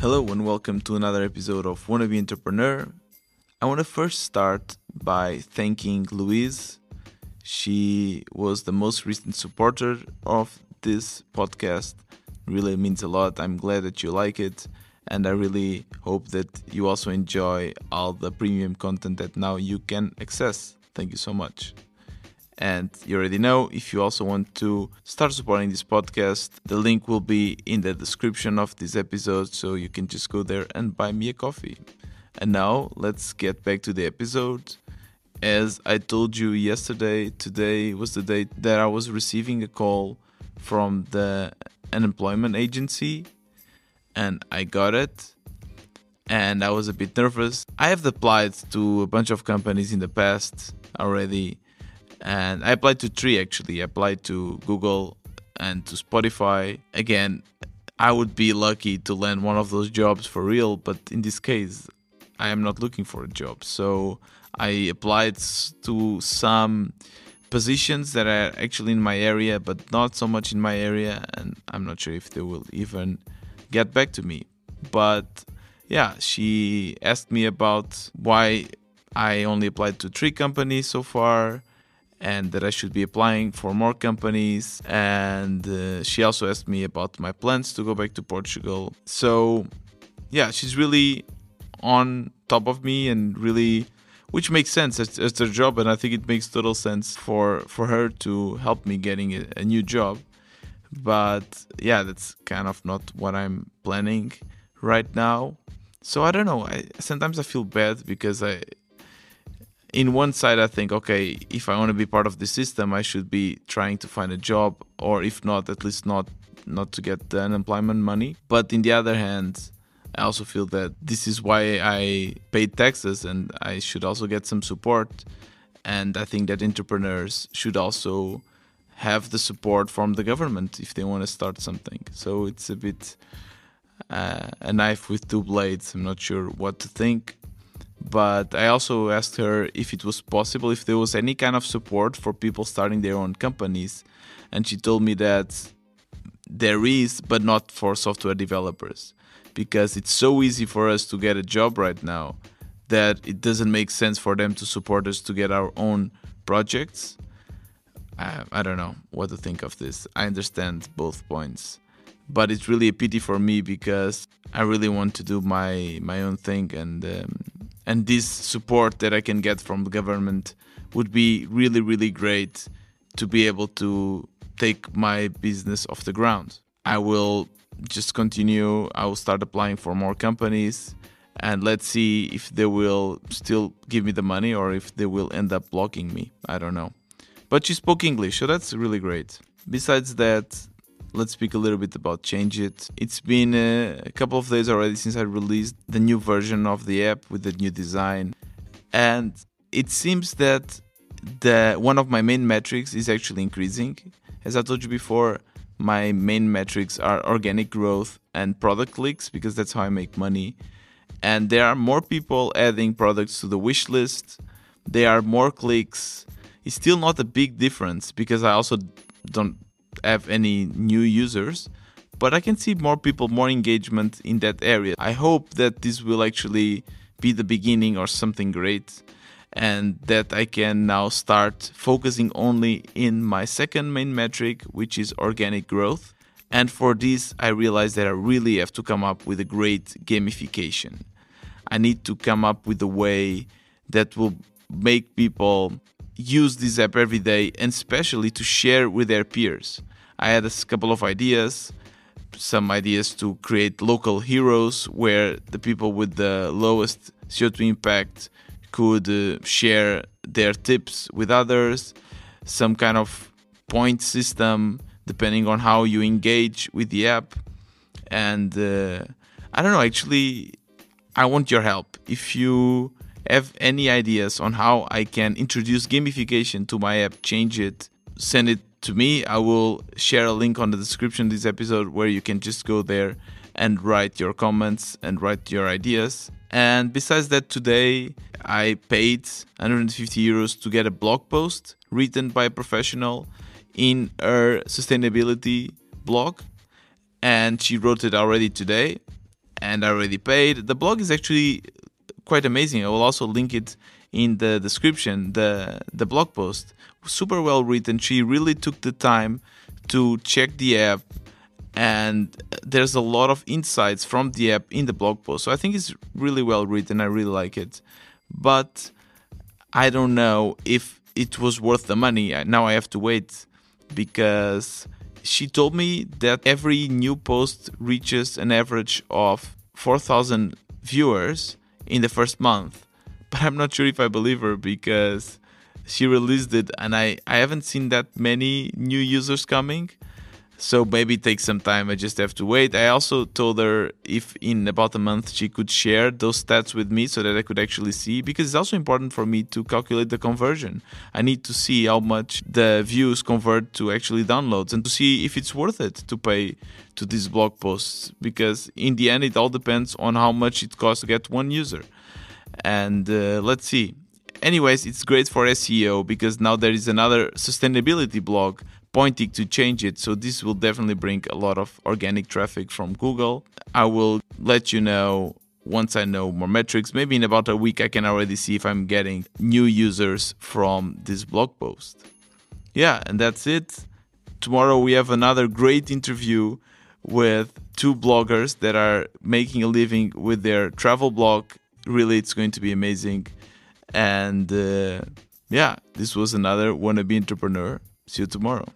Hello and welcome to another episode of Wannabe Entrepreneur. I want to first start by thanking Louise. She was the most recent supporter of this podcast. Really means a lot. I'm glad that you like it, and I really hope that you also enjoy all the premium content that now you can access. Thank you so much. And you already know if you also want to start supporting this podcast, the link will be in the description of this episode, so you can just go there and buy me a coffee. And now let's get back to the episode. As I told you yesterday, today was the day that I was receiving a call from the unemployment agency, and I got it. And I was a bit nervous. I have applied to a bunch of companies in the past already and I applied to three actually. I applied to Google and to Spotify. Again, I would be lucky to land one of those jobs for real, but in this case, I am not looking for a job. So I applied to some positions that are actually in my area, but not so much in my area, and I'm not sure if they will even get back to me. But yeah, she asked me about why I only applied to three companies so far and that I should be applying for more companies. And uh, she also asked me about my plans to go back to Portugal. So, yeah, she's really on top of me and really, which makes sense. It's, it's her job, and I think it makes total sense for for her to help me getting a, a new job. But yeah, that's kind of not what I'm planning right now. So I don't know. I sometimes I feel bad because I in one side, I think, okay, if I want to be part of the system, I should be trying to find a job, or if not, at least not not to get the unemployment money. But in the other hand, I also feel that this is why I paid taxes, and I should also get some support. And I think that entrepreneurs should also have the support from the government if they want to start something. So it's a bit uh, a knife with two blades. I'm not sure what to think but I also asked her if it was possible, if there was any kind of support for people starting their own companies. And she told me that there is, but not for software developers, because it's so easy for us to get a job right now that it doesn't make sense for them to support us to get our own projects. I, I don't know what to think of this. I understand both points but it's really a pity for me because I really want to do my my own thing and um, and this support that I can get from the government would be really really great to be able to take my business off the ground. I will just continue. I will start applying for more companies and let's see if they will still give me the money or if they will end up blocking me. I don't know. But she spoke English, so that's really great. Besides that, let's speak a little bit about Changeit. It's been a, a couple of days already since I released the new version of the app with the new design, and it seems that the one of my main metrics is actually increasing. As I told you before, my main metrics are organic growth and product clicks because that's how I make money. And there are more people adding products to the wish list. There are more clicks. It's still not a big difference because I also don't have any new users, but I can see more people, more engagement in that area. I hope that this will actually be the beginning or something great and that I can now start focusing only in my second main metric, which is organic growth. And for this, I realized that I really have to come up with a great gamification. I need to come up with a way that will make people use this app every day and especially to share with their peers. I had a couple of ideas, some ideas to create local heroes where the people with the lowest CO2 impact could uh, share their tips with others, some kind of point system depending on how you engage with the app. And uh, I don't know, actually, I want your help. If you have any ideas on how I can introduce gamification to my app, changeit, send it to me. I will share a link on the description of this episode where you can just go there and write your comments and write your ideas. And besides that, today I paid 150 euros to get a blog post written by a professional in her sustainability blog. And she wrote it already today. and I already paid. The blog is actually quite amazing. I will also link it in the description. The the blog post super well written. She really took the time to check the app and there's a lot of insights from the app in the blog post. So I think it's really well written. I really like it. But I don't know if it was worth the money. Now I have to wait because she told me that every new post reaches an average of 4,000 viewers in the first month. But I'm not sure if I believe her because she released it and I, I haven't seen that many new users coming. So maybe it takes some time. I just have to wait. I also told her if in about a month she could share those stats with me so that I could actually see because it's also important for me to calculate the conversion. I need to see how much the views convert to actually downloads and to see if it's worth it to pay to these blog posts because in the end it all depends on how much it costs to get one user. And uh, let's see. Anyways, it's great for SEO because now there is another sustainability blog pointing to changeit. So this will definitely bring a lot of organic traffic from Google. I will let you know once I know more metrics. Maybe in about a week, I can already see if I'm getting new users from this blog post. Yeah, and that's it. Tomorrow we have another great interview with two bloggers that are making a living with their travel blog. Really, it's going to be amazing. And uh, yeah, this was another wannabe entrepreneur. See you tomorrow.